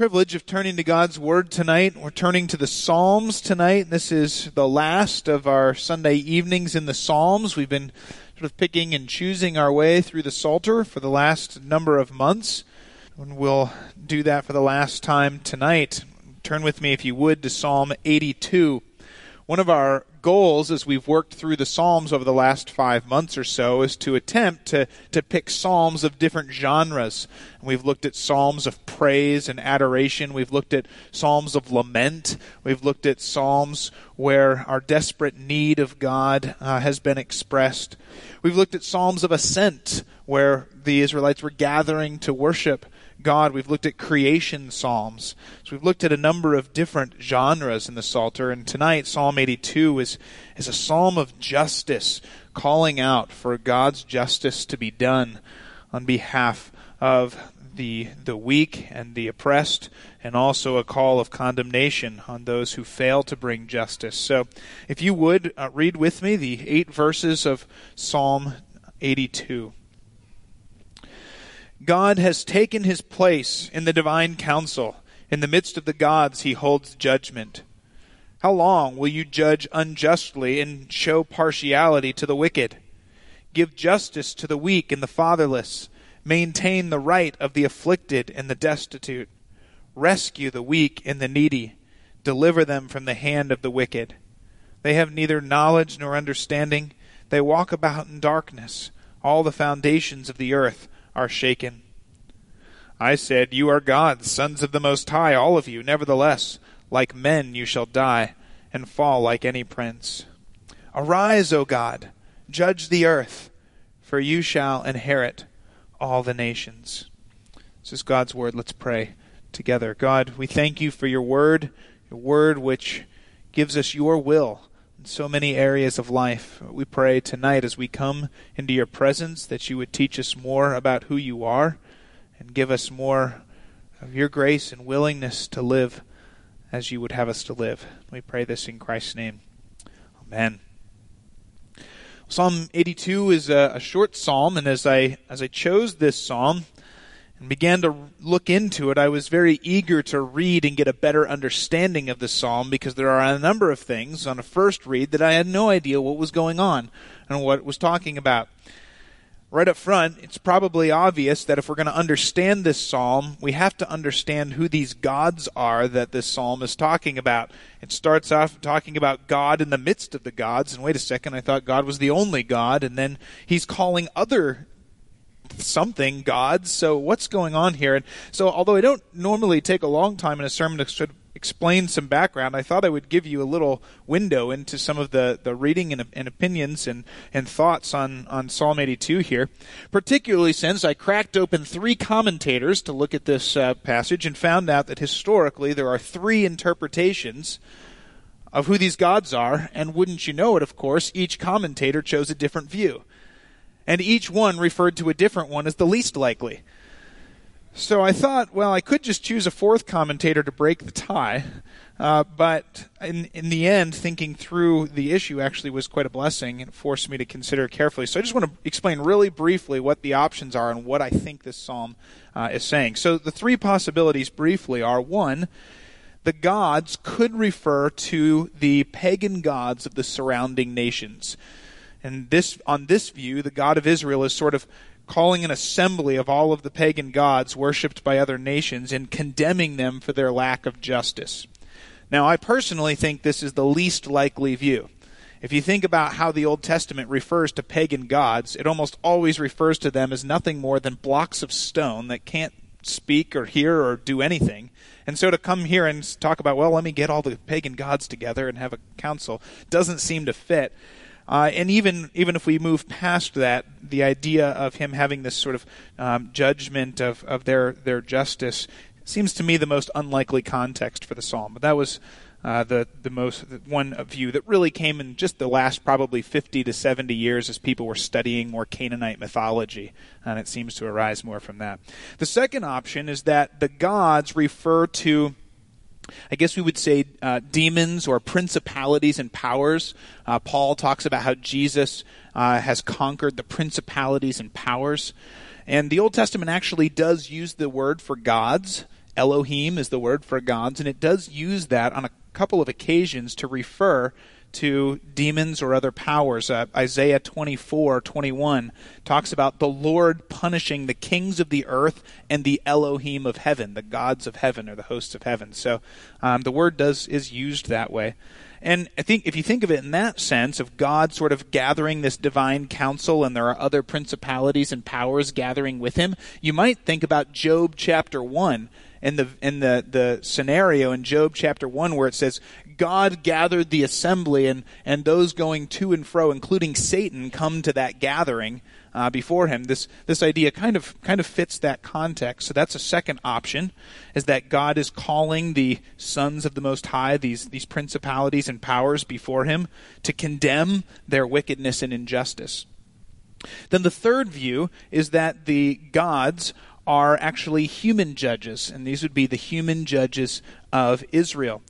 Privilege of turning to God's Word tonight. We're turning to the Psalms tonight. This is the last of our Sunday evenings in the Psalms. We've been sort of picking and choosing our way through the Psalter for the last number of months. And we'll do that for the last time tonight. Turn with me, if you would, to Psalm 82. One of our goals as we've worked through the Psalms over the last five months or so is to attempt to, to pick Psalms of different genres. We've looked at Psalms of praise and adoration. We've looked at Psalms of lament. We've looked at Psalms where our desperate need of God uh, has been expressed. We've looked at Psalms of ascent where the Israelites were gathering to worship. God. We've looked at creation psalms. So we've looked at a number of different genres in the Psalter, and tonight Psalm 82 is, is a psalm of justice, calling out for God's justice to be done on behalf of the the weak and the oppressed, and also a call of condemnation on those who fail to bring justice. So, if you would uh, read with me the eight verses of Psalm 82. God has taken his place in the divine council. In the midst of the gods, he holds judgment. How long will you judge unjustly and show partiality to the wicked? Give justice to the weak and the fatherless. Maintain the right of the afflicted and the destitute. Rescue the weak and the needy. Deliver them from the hand of the wicked. They have neither knowledge nor understanding. They walk about in darkness. All the foundations of the earth are shaken. I said, You are gods, sons of the Most High, all of you. Nevertheless, like men you shall die, and fall like any prince. Arise, O God, judge the earth, for you shall inherit all the nations. This is God's word. Let's pray together. God, we thank you for your word, your word which gives us your will so many areas of life. We pray tonight as we come into your presence that you would teach us more about who you are and give us more of your grace and willingness to live as you would have us to live. We pray this in Christ's name. Amen. Psalm 82 is a, a short psalm, and as I as I chose this psalm, and began to look into it, I was very eager to read and get a better understanding of the psalm because there are a number of things on a first read that I had no idea what was going on and what it was talking about. Right up front, it's probably obvious that if we're going to understand this psalm, we have to understand who these gods are that this psalm is talking about. It starts off talking about God in the midst of the gods, and wait a second, I thought God was the only God, and then he's calling other something gods. So what's going on here? And so although I don't normally take a long time in a sermon to sort of explain some background, I thought I would give you a little window into some of the, the reading and, and opinions and, and thoughts on, on Psalm 82 here, particularly since I cracked open three commentators to look at this uh, passage and found out that historically there are three interpretations of who these gods are, and wouldn't you know it, of course, each commentator chose a different view and each one referred to a different one as the least likely. So I thought, well, I could just choose a fourth commentator to break the tie, uh, but in in the end, thinking through the issue actually was quite a blessing and forced me to consider carefully. So I just want to explain really briefly what the options are and what I think this psalm uh, is saying. So the three possibilities briefly are one, the gods could refer to the pagan gods of the surrounding nations. And this, on this view, the God of Israel is sort of calling an assembly of all of the pagan gods worshipped by other nations and condemning them for their lack of justice. Now, I personally think this is the least likely view. If you think about how the Old Testament refers to pagan gods, it almost always refers to them as nothing more than blocks of stone that can't speak or hear or do anything. And so to come here and talk about, well, let me get all the pagan gods together and have a council doesn't seem to fit. Uh, and even even if we move past that, the idea of him having this sort of um, judgment of, of their their justice seems to me the most unlikely context for the psalm. But that was uh, the the most one view that really came in just the last probably 50 to 70 years as people were studying more Canaanite mythology, and it seems to arise more from that. The second option is that the gods refer to I guess we would say uh, demons or principalities and powers. Uh, Paul talks about how Jesus uh, has conquered the principalities and powers. And the Old Testament actually does use the word for gods. Elohim is the word for gods, and it does use that on a couple of occasions to refer to demons or other powers. Uh, Isaiah 24, 21 talks about the Lord punishing the kings of the earth and the Elohim of heaven, the gods of heaven or the hosts of heaven. So um, the word does is used that way. And I think if you think of it in that sense of God sort of gathering this divine council and there are other principalities and powers gathering with him, you might think about Job chapter 1 in the in the the scenario in Job chapter 1 where it says God gathered the assembly and and those going to and fro including Satan come to that gathering uh, before him. This this idea kind of kind of fits that context. So that's a second option is that God is calling the sons of the most high these these principalities and powers before him to condemn their wickedness and injustice. Then the third view is that the gods are actually human judges, and these would be the human judges of Israel.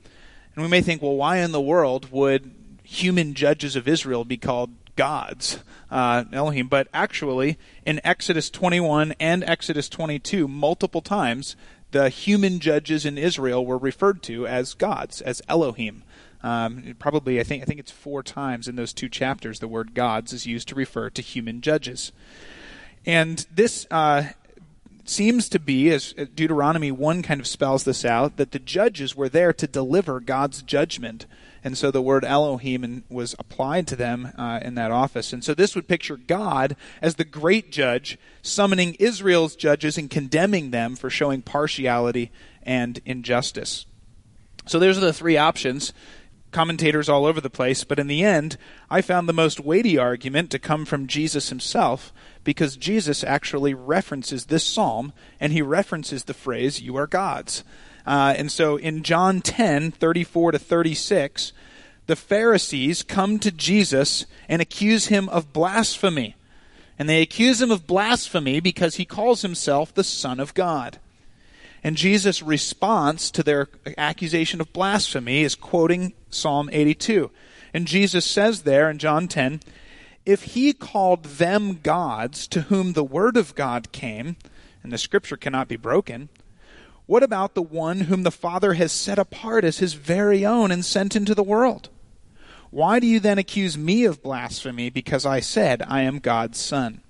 And we may think, well, why in the world would human judges of Israel be called gods, uh, Elohim? But actually, in Exodus 21 and Exodus 22, multiple times, the human judges in Israel were referred to as gods, as Elohim. Um, probably, I think, I think it's four times in those two chapters the word gods is used to refer to human judges. And this uh, seems to be, as Deuteronomy 1 kind of spells this out, that the judges were there to deliver God's judgment. And so the word Elohim was applied to them uh, in that office. And so this would picture God as the great judge, summoning Israel's judges and condemning them for showing partiality and injustice. So those are the three options commentators all over the place, but in the end, I found the most weighty argument to come from Jesus himself because Jesus actually references this psalm and he references the phrase, You are gods. Uh, and so in John 10 34 to 36, the Pharisees come to Jesus and accuse him of blasphemy. And they accuse him of blasphemy because he calls himself the Son of God. And Jesus' response to their accusation of blasphemy is quoting Psalm 82. And Jesus says there in John 10, if he called them gods to whom the word of God came, and the scripture cannot be broken, what about the one whom the Father has set apart as his very own and sent into the world? Why do you then accuse me of blasphemy because I said I am God's son?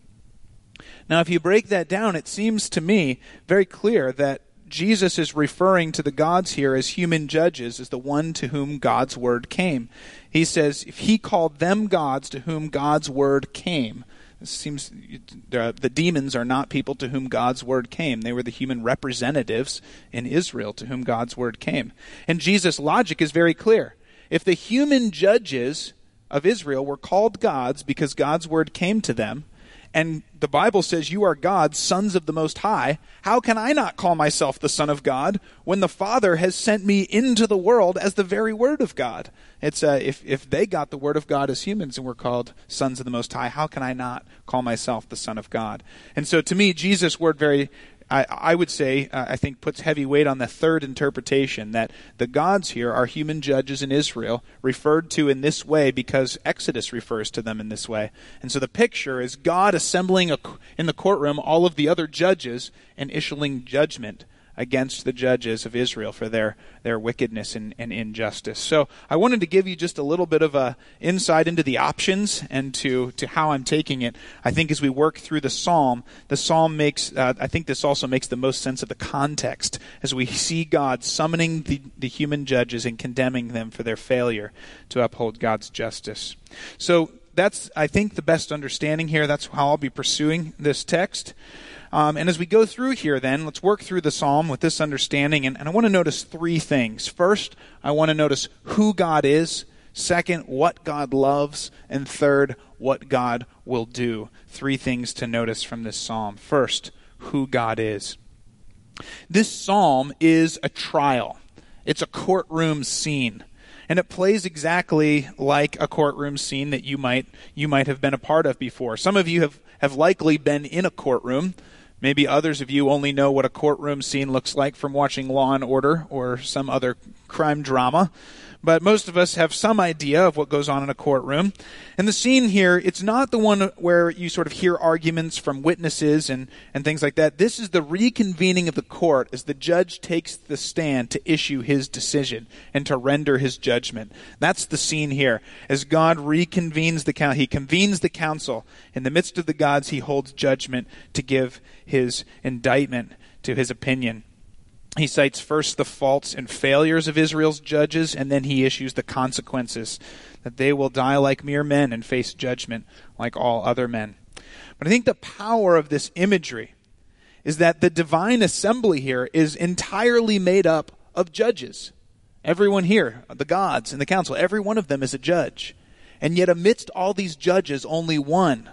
Now, if you break that down, it seems to me very clear that Jesus is referring to the gods here as human judges, as the one to whom God's word came. He says, if he called them gods to whom God's word came, it seems the, demons are not people to whom God's word came. They were the human representatives in Israel to whom God's word came. And Jesus' logic is very clear. If the human judges of Israel were called gods because God's word came to them, and the Bible says you are God's sons of the Most High, how can I not call myself the Son of God when the Father has sent me into the world as the very Word of God? It's uh, if if they got the Word of God as humans and were called sons of the Most High, how can I not call myself the Son of God? And so, to me, Jesus' word very I, I would say, uh, I think, puts heavy weight on the third interpretation that the gods here are human judges in Israel, referred to in this way because Exodus refers to them in this way. And so the picture is God assembling a, in the courtroom all of the other judges and issuing judgment against the judges of Israel for their, their wickedness and, and, injustice. So I wanted to give you just a little bit of a insight into the options and to, to how I'm taking it. I think as we work through the psalm, the psalm makes, uh, I think this also makes the most sense of the context as we see God summoning the, the human judges and condemning them for their failure to uphold God's justice. So that's, I think, the best understanding here. That's how I'll be pursuing this text. Um, and as we go through here, then, let's work through the psalm with this understanding. And, and I want to notice three things. First, I want to notice who God is. Second, what God loves. And third, what God will do. Three things to notice from this psalm. First, who God is. This psalm is a trial, it's a courtroom scene. And it plays exactly like a courtroom scene that you might you might have been a part of before. Some of you have, have likely been in a courtroom. Maybe others of you only know what a courtroom scene looks like from watching Law and Order or some other crime drama but most of us have some idea of what goes on in a courtroom. And the scene here, it's not the one where you sort of hear arguments from witnesses and, and things like that. This is the reconvening of the court as the judge takes the stand to issue his decision and to render his judgment. That's the scene here. As God reconvenes the council, he convenes the council. In the midst of the gods, he holds judgment to give his indictment to his opinion. He cites first the faults and failures of Israel's judges, and then he issues the consequences that they will die like mere men and face judgment like all other men. But I think the power of this imagery is that the divine assembly here is entirely made up of judges. Everyone here, the gods in the council, every one of them is a judge. And yet, amidst all these judges, only one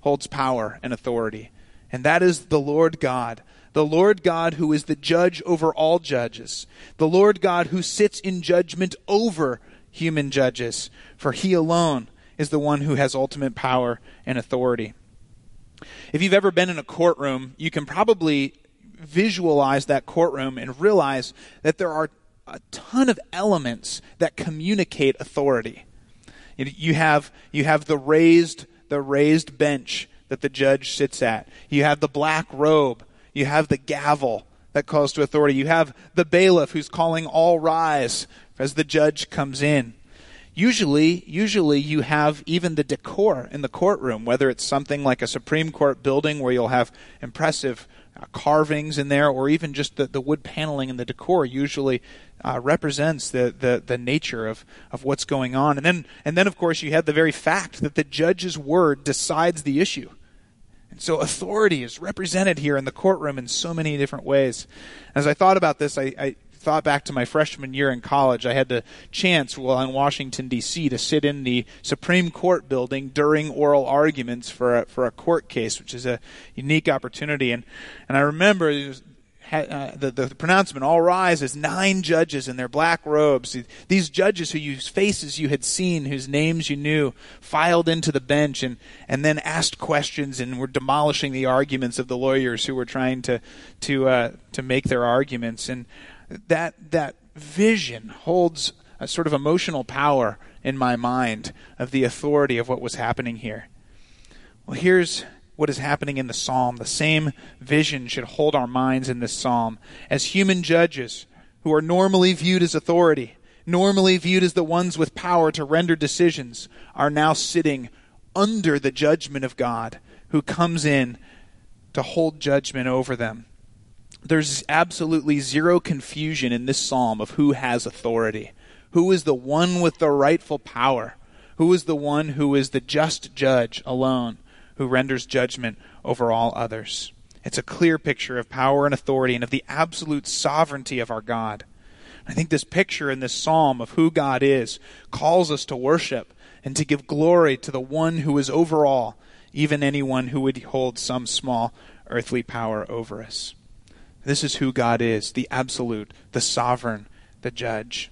holds power and authority, and that is the Lord God the Lord God who is the judge over all judges, the Lord God who sits in judgment over human judges, for he alone is the one who has ultimate power and authority. If you've ever been in a courtroom, you can probably visualize that courtroom and realize that there are a ton of elements that communicate authority. You have, you have the raised, the raised bench that the judge sits at. You have the black robe you have the gavel that calls to authority. You have the bailiff who's calling all rise as the judge comes in. Usually, usually you have even the decor in the courtroom, whether it's something like a Supreme Court building where you'll have impressive uh, carvings in there, or even just the, the wood paneling and the decor usually uh, represents the, the, the nature of, of what's going on. And then, and then, of course, you have the very fact that the judge's word decides the issue. So authority is represented here in the courtroom in so many different ways. As I thought about this, I, I thought back to my freshman year in college. I had the chance while in Washington D.C. to sit in the Supreme Court building during oral arguments for a, for a court case, which is a unique opportunity. And and I remember uh, the, the pronouncement, all rise, as nine judges in their black robes. These judges who whose faces you had seen, whose names you knew, filed into the bench and, and then asked questions and were demolishing the arguments of the lawyers who were trying to, to, uh, to make their arguments. And that, that vision holds a sort of emotional power in my mind of the authority of what was happening here. Well, here's what is happening in the psalm. The same vision should hold our minds in this psalm. As human judges who are normally viewed as authority, normally viewed as the ones with power to render decisions, are now sitting under the judgment of God who comes in to hold judgment over them. There's absolutely zero confusion in this psalm of who has authority. Who is the one with the rightful power? Who is the one who is the just judge alone? Who renders judgment over all others. It's a clear picture of power and authority and of the absolute sovereignty of our God. I think this picture in this psalm of who God is calls us to worship and to give glory to the one who is over all, even anyone who would hold some small earthly power over us. This is who God is the absolute, the sovereign, the judge.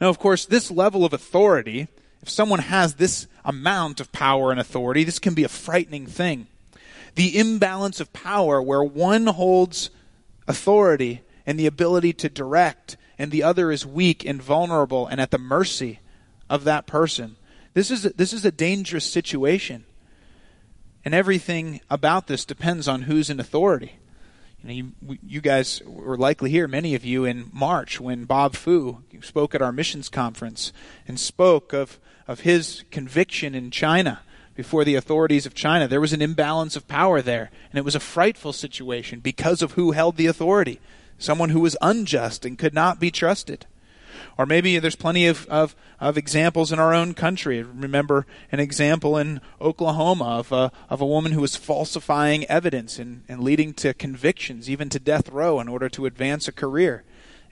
Now, of course, this level of authority if someone has this amount of power and authority, this can be a frightening thing. The imbalance of power, where one holds authority and the ability to direct, and the other is weak and vulnerable and at the mercy of that person. This is a, this is a dangerous situation. And everything about this depends on who's in authority. You, know, you, you guys were likely here, many of you, in March when Bob Fu spoke at our missions conference and spoke of of his conviction in China before the authorities of China. There was an imbalance of power there, and it was a frightful situation because of who held the authority someone who was unjust and could not be trusted. Or maybe there's plenty of, of, of examples in our own country. Remember an example in Oklahoma of a, of a woman who was falsifying evidence and, and leading to convictions, even to death row, in order to advance a career.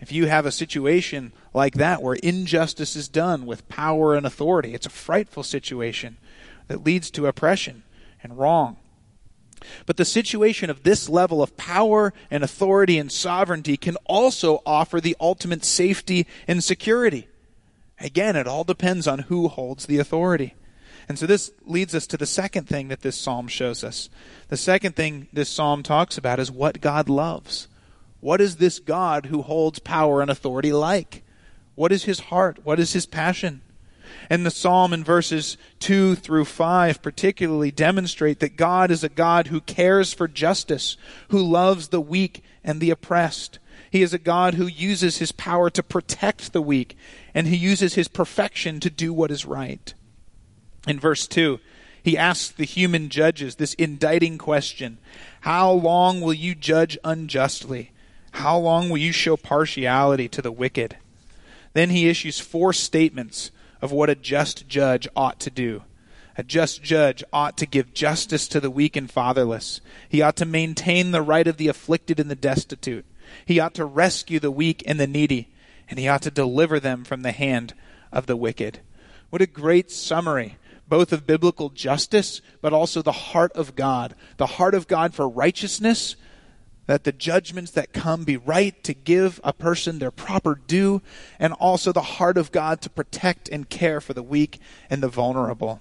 If you have a situation like that where injustice is done with power and authority, it's a frightful situation that leads to oppression and wrong. But the situation of this level of power and authority and sovereignty can also offer the ultimate safety and security. Again, it all depends on who holds the authority. And so this leads us to the second thing that this psalm shows us. The second thing this psalm talks about is what God loves. What is this God who holds power and authority like? What is his heart? What is his passion? And the psalm in verses 2 through 5 particularly demonstrate that God is a God who cares for justice, who loves the weak and the oppressed. He is a God who uses his power to protect the weak, and he uses his perfection to do what is right. In verse 2, he asks the human judges this indicting question How long will you judge unjustly? How long will you show partiality to the wicked? Then he issues four statements of what a just judge ought to do. A just judge ought to give justice to the weak and fatherless. He ought to maintain the right of the afflicted and the destitute. He ought to rescue the weak and the needy, and he ought to deliver them from the hand of the wicked. What a great summary, both of biblical justice, but also the heart of God. The heart of God for righteousness that the judgments that come be right to give a person their proper due, and also the heart of God to protect and care for the weak and the vulnerable.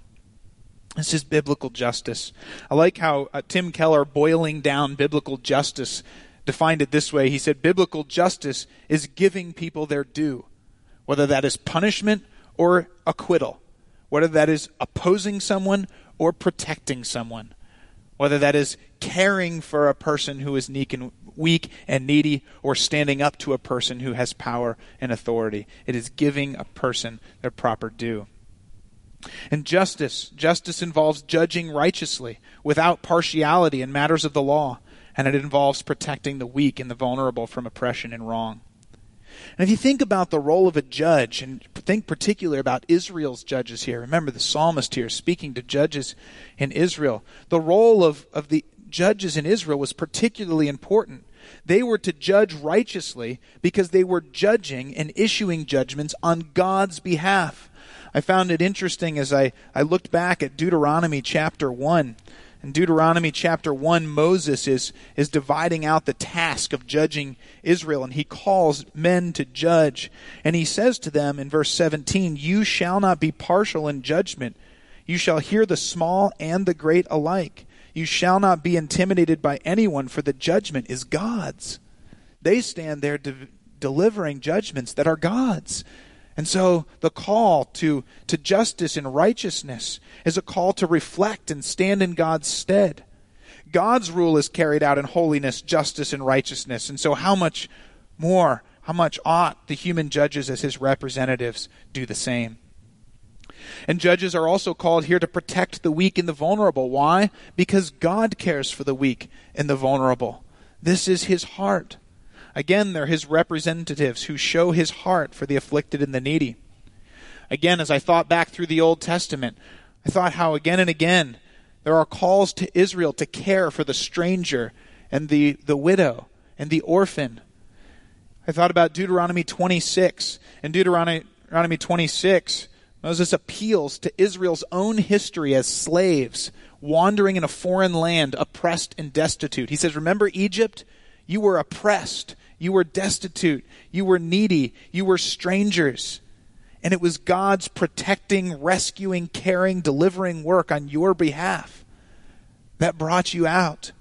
This is biblical justice. I like how uh, Tim Keller, boiling down biblical justice, defined it this way. He said, Biblical justice is giving people their due, whether that is punishment or acquittal, whether that is opposing someone or protecting someone whether that is caring for a person who is weak and, needy or standing up to a person who has power and authority. It is giving a person their proper due. And justice. Justice involves judging righteously without partiality in matters of the law, and it involves protecting the weak and the vulnerable from oppression and wrong. And if you think about the role of a judge, and think particularly about Israel's judges here, remember the psalmist here speaking to judges in Israel. The role of, of the judges in Israel was particularly important. They were to judge righteously because they were judging and issuing judgments on God's behalf. I found it interesting as I, I looked back at Deuteronomy chapter 1 in Deuteronomy chapter 1, Moses is, is dividing out the task of judging Israel, and he calls men to judge. And he says to them in verse 17, You shall not be partial in judgment. You shall hear the small and the great alike. You shall not be intimidated by anyone, for the judgment is God's. They stand there de- delivering judgments that are God's. And so the call to, to justice and righteousness is a call to reflect and stand in God's stead. God's rule is carried out in holiness, justice, and righteousness. And so, how much more, how much ought the human judges as his representatives do the same? And judges are also called here to protect the weak and the vulnerable. Why? Because God cares for the weak and the vulnerable. This is his heart. Again, they're his representatives who show his heart for the afflicted and the needy. Again, as I thought back through the Old Testament, I thought how again and again there are calls to Israel to care for the stranger and the, the widow and the orphan. I thought about Deuteronomy 26. In Deuteronomy, Deuteronomy 26, Moses appeals to Israel's own history as slaves, wandering in a foreign land, oppressed and destitute. He says, Remember Egypt? You were oppressed. You were destitute. You were needy. You were strangers. And it was God's protecting, rescuing, caring, delivering work on your behalf that brought you out.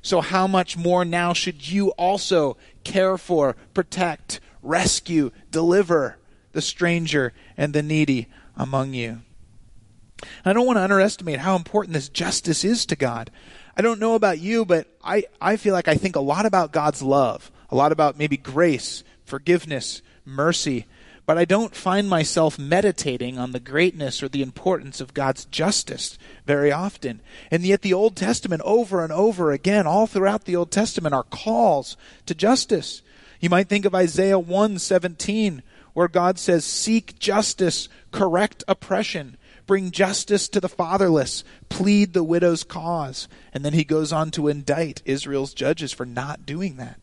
So, how much more now should you also care for, protect, rescue, deliver the stranger and the needy among you? I don't want to underestimate how important this justice is to God. I don't know about you, but I, I feel like I think a lot about God's love a lot about maybe grace, forgiveness, mercy, but I don't find myself meditating on the greatness or the importance of God's justice very often. And yet, the Old Testament, over and over again, all throughout the Old Testament, are calls to justice. You might think of Isaiah 1 17, where God says, Seek justice, correct oppression, bring justice to the fatherless, plead the widow's cause. And then he goes on to indict Israel's judges for not doing that.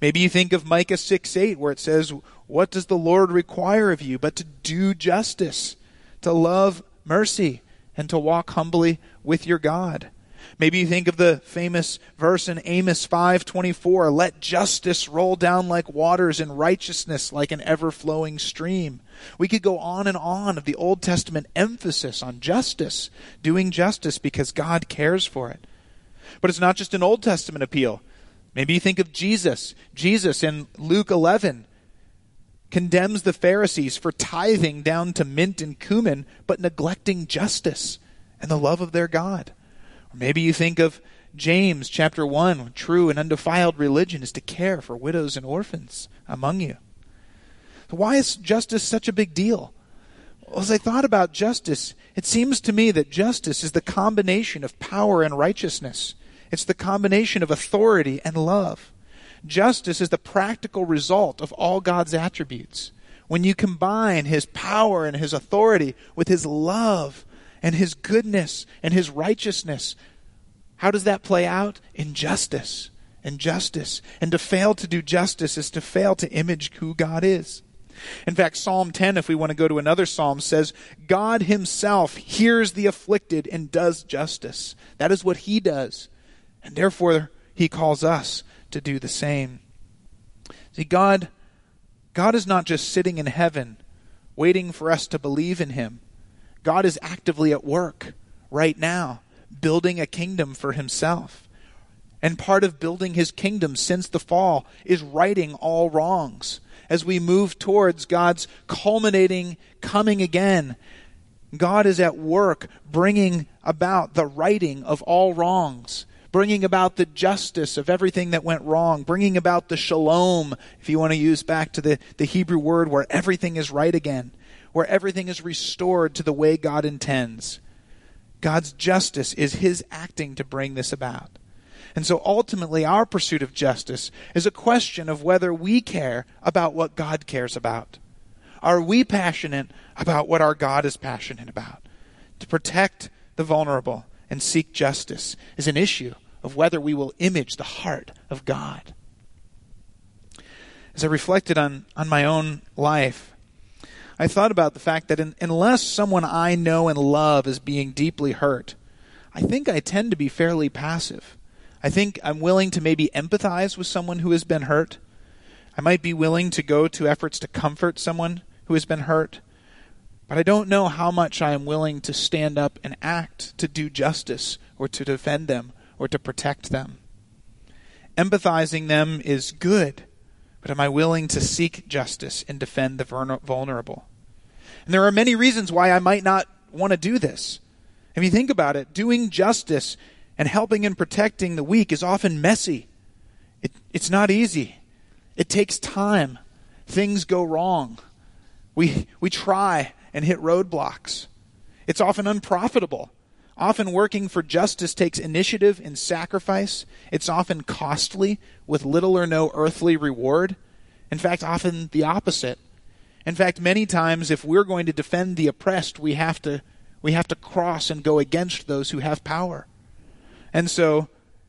Maybe you think of Micah 6 8, where it says, What does the Lord require of you but to do justice, to love mercy, and to walk humbly with your God? Maybe you think of the famous verse in Amos 5:24, "Let justice roll down like waters and righteousness like an ever-flowing stream." We could go on and on of the Old Testament emphasis on justice, doing justice because God cares for it. But it's not just an Old Testament appeal. Maybe you think of Jesus. Jesus in Luke 11 condemns the Pharisees for tithing down to mint and cumin, but neglecting justice and the love of their God. Or maybe you think of James chapter 1 true and undefiled religion is to care for widows and orphans among you. Why is justice such a big deal? Well, as I thought about justice, it seems to me that justice is the combination of power and righteousness. It's the combination of authority and love. Justice is the practical result of all God's attributes. When you combine his power and his authority with his love and his goodness and his righteousness, how does that play out? In justice. In justice. And to fail to do justice is to fail to image who God is. In fact, Psalm 10, if we want to go to another psalm, says, God himself hears the afflicted and does justice. That is what he does. And therefore, he calls us to do the same. See, God, God is not just sitting in heaven waiting for us to believe in him. God is actively at work right now, building a kingdom for himself. And part of building his kingdom since the fall is righting all wrongs. As we move towards God's culminating coming again, God is at work bringing about the righting of all wrongs bringing about the justice of everything that went wrong, bringing about the shalom, if you want to use back to the, the Hebrew word where everything is right again, where everything is restored to the way God intends. God's justice is His acting to bring this about. And so ultimately, our pursuit of justice is a question of whether we care about what God cares about. Are we passionate about what our God is passionate about? To protect the vulnerable and seek justice is an issue of whether we will image the heart of God. As I reflected on, on my own life, I thought about the fact that in, unless someone I know and love is being deeply hurt, I think I tend to be fairly passive. I think I'm willing to maybe empathize with someone who has been hurt. I might be willing to go to efforts to comfort someone who has been hurt. But I don't know how much I am willing to stand up and act to do justice or to defend them or to protect them. Empathizing them is good, but am I willing to seek justice and defend the vulnerable? And there are many reasons why I might not want to do this. If you think about it, doing justice and helping and protecting the weak is often messy. It, it's not easy. It takes time. Things go wrong. We, we try and hit roadblocks. It's often unprofitable. Often working for justice takes initiative and sacrifice. It's often costly with little or no earthly reward. In fact, often the opposite. In fact, many times if we're going to defend the oppressed, we have to we have to cross and go against those who have power. And so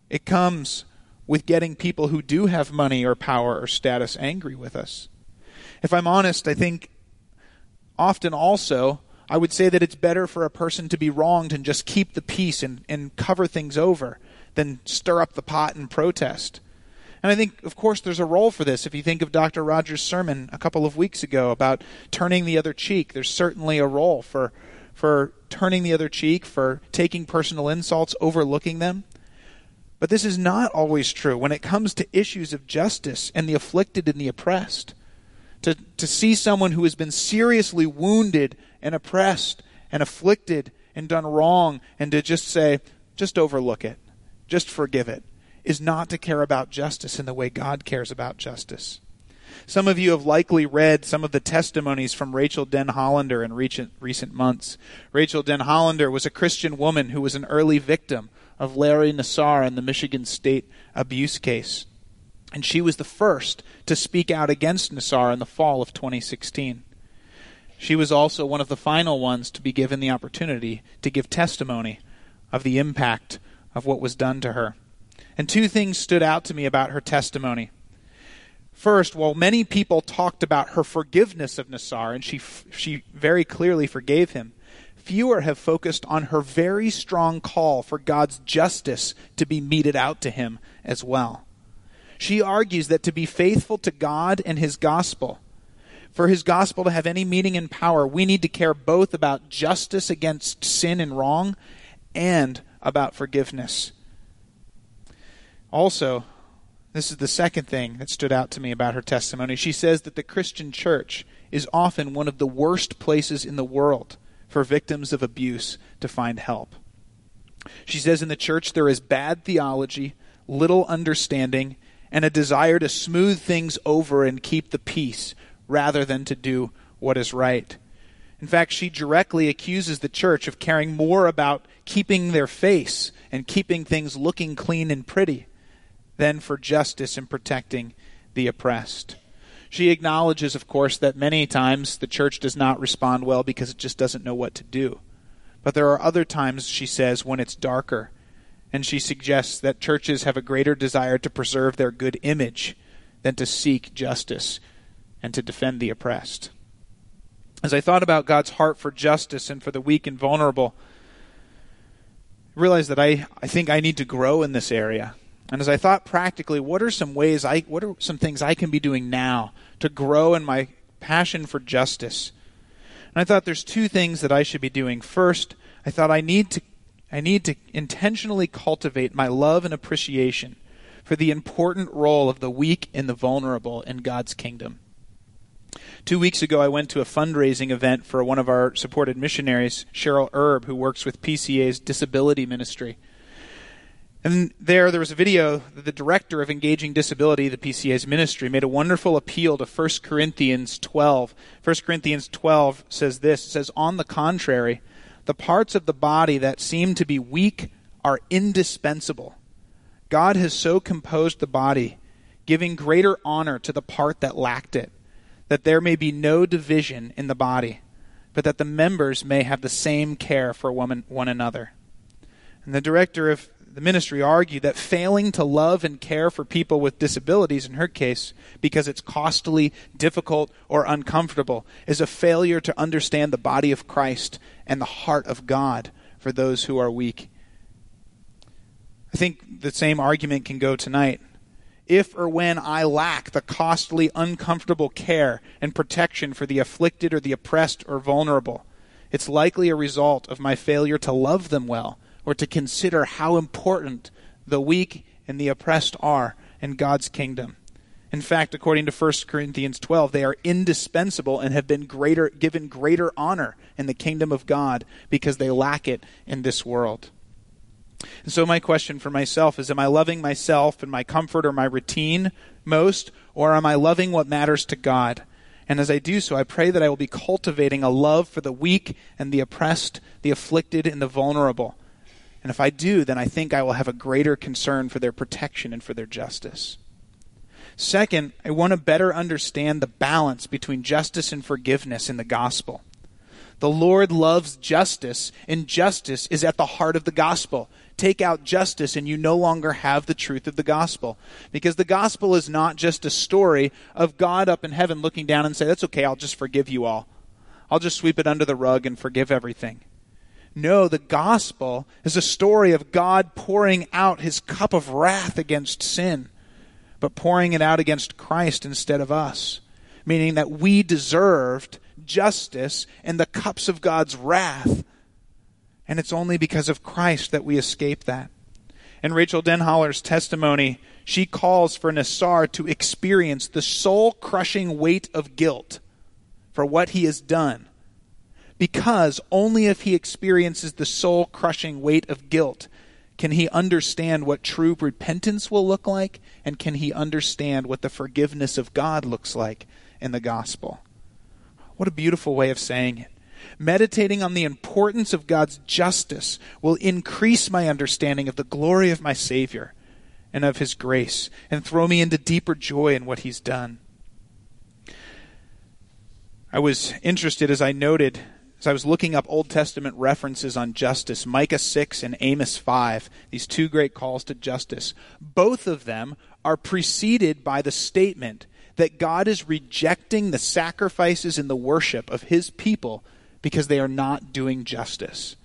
it comes with getting people who do have money or power or status angry with us. If I'm honest, I think often also I would say that it's better for a person to be wronged and just keep the peace and, and cover things over than stir up the pot and protest. And I think, of course, there's a role for this. If you think of Dr. Rogers' sermon a couple of weeks ago about turning the other cheek, there's certainly a role for, for turning the other cheek, for taking personal insults, overlooking them. But this is not always true when it comes to issues of justice and the afflicted and the oppressed. To, to see someone who has been seriously wounded and oppressed and afflicted and done wrong and to just say, just overlook it, just forgive it, is not to care about justice in the way God cares about justice. Some of you have likely read some of the testimonies from Rachel Denhollander in recent, recent months. Rachel Denhollander was a Christian woman who was an early victim of Larry Nassar in the Michigan State abuse case. And she was the first to speak out against Nassar in the fall of 2016. She was also one of the final ones to be given the opportunity to give testimony of the impact of what was done to her. And two things stood out to me about her testimony. First, while many people talked about her forgiveness of Nassar, and she, she very clearly forgave him, fewer have focused on her very strong call for God's justice to be meted out to him as well. She argues that to be faithful to God and his gospel, for his gospel to have any meaning and power, we need to care both about justice against sin and wrong and about forgiveness. Also, this is the second thing that stood out to me about her testimony. She says that the Christian church is often one of the worst places in the world for victims of abuse to find help. She says in the church there is bad theology, little understanding, and a desire to smooth things over and keep the peace rather than to do what is right. In fact, she directly accuses the church of caring more about keeping their face and keeping things looking clean and pretty than for justice and protecting the oppressed. She acknowledges, of course, that many times the church does not respond well because it just doesn't know what to do. But there are other times, she says, when it's darker. And she suggests that churches have a greater desire to preserve their good image than to seek justice and to defend the oppressed. As I thought about God's heart for justice and for the weak and vulnerable, I realized that I, I think I need to grow in this area. And as I thought practically, what are some ways I what are some things I can be doing now to grow in my passion for justice? And I thought there's two things that I should be doing. First, I thought I need to I need to intentionally cultivate my love and appreciation for the important role of the weak and the vulnerable in God's kingdom. Two weeks ago, I went to a fundraising event for one of our supported missionaries, Cheryl Erb, who works with PCA's disability ministry. And there, there was a video that the director of Engaging Disability, the PCA's ministry, made a wonderful appeal to 1 Corinthians 12. 1 Corinthians 12 says this It says, On the contrary, the parts of the body that seem to be weak are indispensable. God has so composed the body, giving greater honor to the part that lacked it, that there may be no division in the body, but that the members may have the same care for one, one another. And the director of the ministry argued that failing to love and care for people with disabilities, in her case, because it's costly, difficult, or uncomfortable, is a failure to understand the body of Christ and the heart of God for those who are weak. I think the same argument can go tonight. If or when I lack the costly, uncomfortable care and protection for the afflicted or the oppressed or vulnerable, it's likely a result of my failure to love them well or to consider how important the weak and the oppressed are in God's kingdom. In fact, according to 1 Corinthians 12, they are indispensable and have been greater, given greater honor in the kingdom of God because they lack it in this world. And so, my question for myself is Am I loving myself and my comfort or my routine most, or am I loving what matters to God? And as I do so, I pray that I will be cultivating a love for the weak and the oppressed, the afflicted and the vulnerable and if I do, then I think I will have a greater concern for their protection and for their justice. Second, I want to better understand the balance between justice and forgiveness in the gospel. The Lord loves justice, and justice is at the heart of the gospel. Take out justice, and you no longer have the truth of the gospel. Because the gospel is not just a story of God up in heaven looking down and say, That's okay, I'll just forgive you all. I'll just sweep it under the rug and forgive everything. No, the gospel is a story of God pouring out his cup of wrath against sin, but pouring it out against Christ instead of us, meaning that we deserved justice and the cups of God's wrath. And it's only because of Christ that we escape that. In Rachel Denhollander's testimony, she calls for Nassar to experience the soul crushing weight of guilt for what he has done because only if he experiences the soul crushing weight of guilt can he understand what true repentance will look like, and can he understand what the forgiveness of God looks like in the gospel. What a beautiful way of saying it. Meditating on the importance of God's justice will increase my understanding of the glory of my Savior, and of his grace, and throw me into deeper joy in what he's done. I was interested as I noted as I was looking up Old Testament references on justice, Micah 6 and Amos 5, these two great calls to justice, both of them are preceded by the statement that God is rejecting the sacrifices and the worship of his people because they are not doing justice.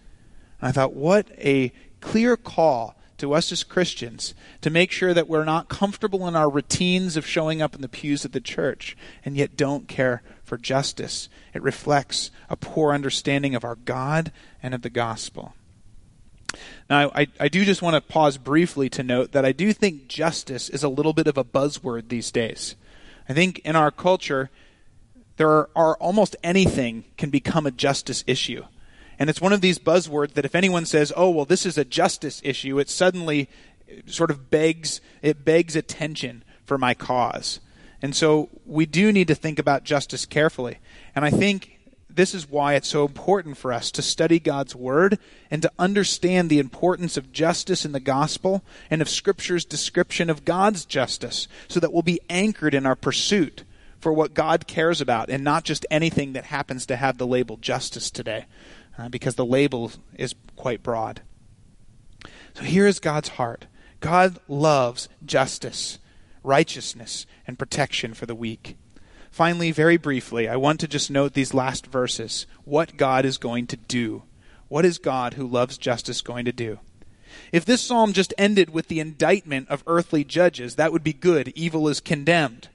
And I thought, what a clear call to us as Christians to make sure that we're not comfortable in our routines of showing up in the pews of the church and yet don't care for justice. It reflects a poor understanding of our God and of the gospel. Now, I, I do just want to pause briefly to note that I do think justice is a little bit of a buzzword these days. I think in our culture, there are, almost anything can become a justice issue. And it's one of these buzzwords that if anyone says, "Oh, well, this is a justice issue," it suddenly sort of begs it begs attention for my cause. And so we do need to think about justice carefully. And I think this is why it's so important for us to study God's Word and to understand the importance of justice in the gospel and of Scripture's description of God's justice so that we'll be anchored in our pursuit for what God cares about and not just anything that happens to have the label justice today, uh, because the label is quite broad. So here is God's heart God loves justice, righteousness, and protection for the weak. Finally, very briefly, I want to just note these last verses what God is going to do. What is God who loves justice going to do? If this psalm just ended with the indictment of earthly judges, that would be good. Evil is condemned.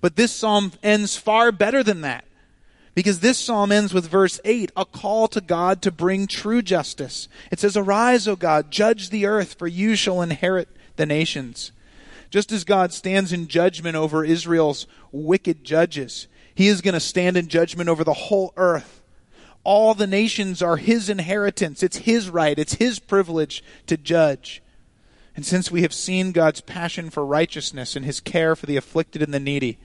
But this psalm ends far better than that. Because this psalm ends with verse 8, a call to God to bring true justice. It says, Arise, O God, judge the earth, for you shall inherit the nations. Just as God stands in judgment over Israel's wicked judges, he is going to stand in judgment over the whole earth. All the nations are his inheritance. It's his right. It's his privilege to judge. And since we have seen God's passion for righteousness and his care for the afflicted and the needy,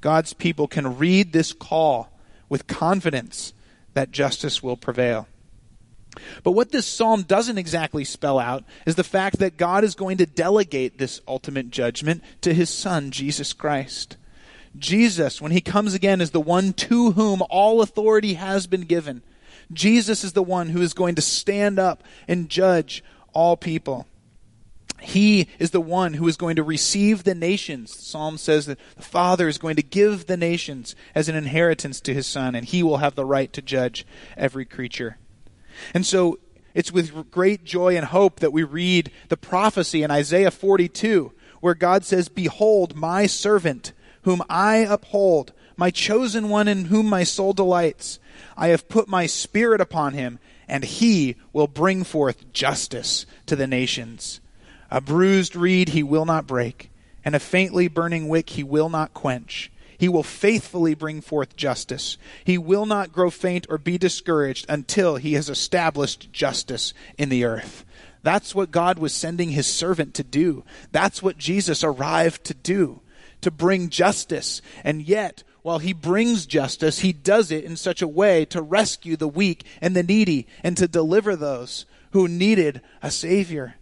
God's people can read this call with confidence that justice will prevail. But what this psalm doesn't exactly spell out is the fact that God is going to delegate this ultimate judgment to his son, Jesus Christ. Jesus, when he comes again, is the one to whom all authority has been given. Jesus is the one who is going to stand up and judge all people. He is the one who is going to receive the nations. The Psalm says that the Father is going to give the nations as an inheritance to his Son, and he will have the right to judge every creature. And so it's with great joy and hope that we read the prophecy in Isaiah 42, where God says, Behold, my servant, whom I uphold, my chosen one in whom my soul delights. I have put my spirit upon him, and he will bring forth justice to the nations. A bruised reed he will not break, and a faintly burning wick he will not quench. He will faithfully bring forth justice. He will not grow faint or be discouraged until he has established justice in the earth. That's what God was sending his servant to do. That's what Jesus arrived to do, to bring justice. And yet, while he brings justice, he does it in such a way to rescue the weak and the needy and to deliver those who needed a Savior.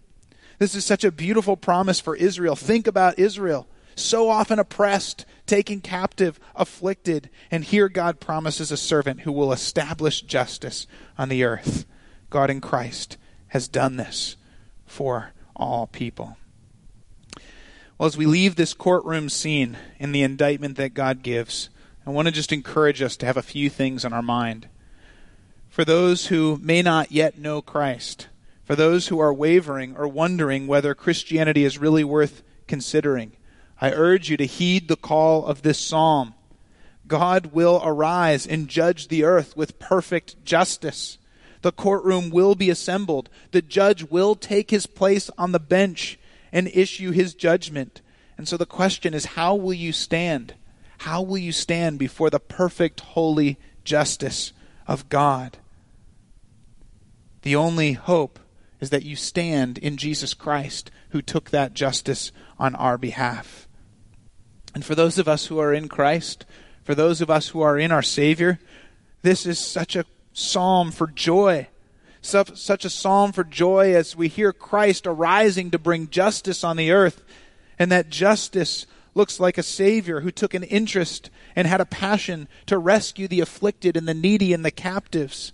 This is such a beautiful promise for Israel. Think about Israel so often oppressed, taken captive, afflicted. And here God promises a servant who will establish justice on the earth. God in Christ has done this for all people. Well, as we leave this courtroom scene in the indictment that God gives, I want to just encourage us to have a few things on our mind. For those who may not yet know Christ, for those who are wavering or wondering whether Christianity is really worth considering, I urge you to heed the call of this psalm. God will arise and judge the earth with perfect justice. The courtroom will be assembled. The judge will take his place on the bench and issue his judgment. And so the question is how will you stand? How will you stand before the perfect, holy justice of God? The only hope is that you stand in Jesus Christ, who took that justice on our behalf. And for those of us who are in Christ, for those of us who are in our Savior, this is such a psalm for joy. such a psalm for joy as we hear Christ arising to bring justice on the earth, and that justice looks like a Savior who took an interest and had a passion to rescue the afflicted and the needy and the captives.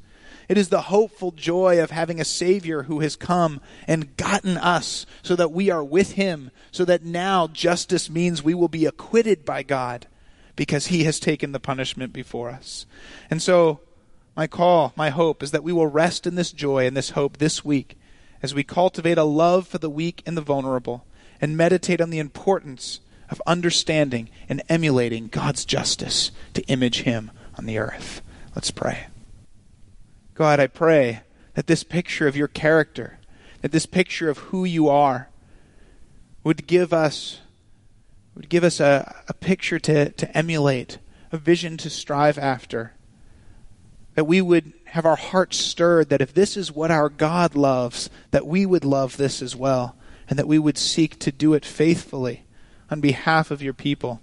It is the hopeful joy of having a Savior who has come and gotten us so that we are with Him, so that now justice means we will be acquitted by God because He has taken the punishment before us. And so, my call, my hope is that we will rest in this joy and this hope this week as we cultivate a love for the weak and the vulnerable and meditate on the importance of understanding and emulating God's justice to image Him on the earth. Let's pray. God, I pray that this picture of your character, that this picture of who you are, would give us would give us a, a picture to, to emulate, a vision to strive after. That we would have our hearts stirred that if this is what our God loves, that we would love this as well, and that we would seek to do it faithfully on behalf of your people.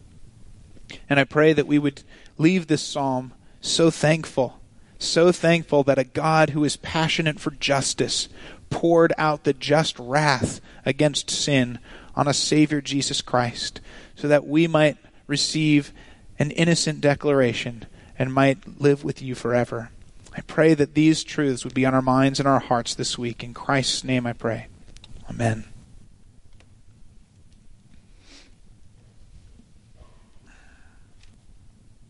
And I pray that we would leave this psalm so thankful, so thankful that a God who is passionate for justice poured out the just wrath against sin on a Savior, Jesus Christ, so that we might receive an innocent declaration and might live with you forever. I pray that these truths would be on our minds and our hearts this week. In Christ's name I pray. Amen.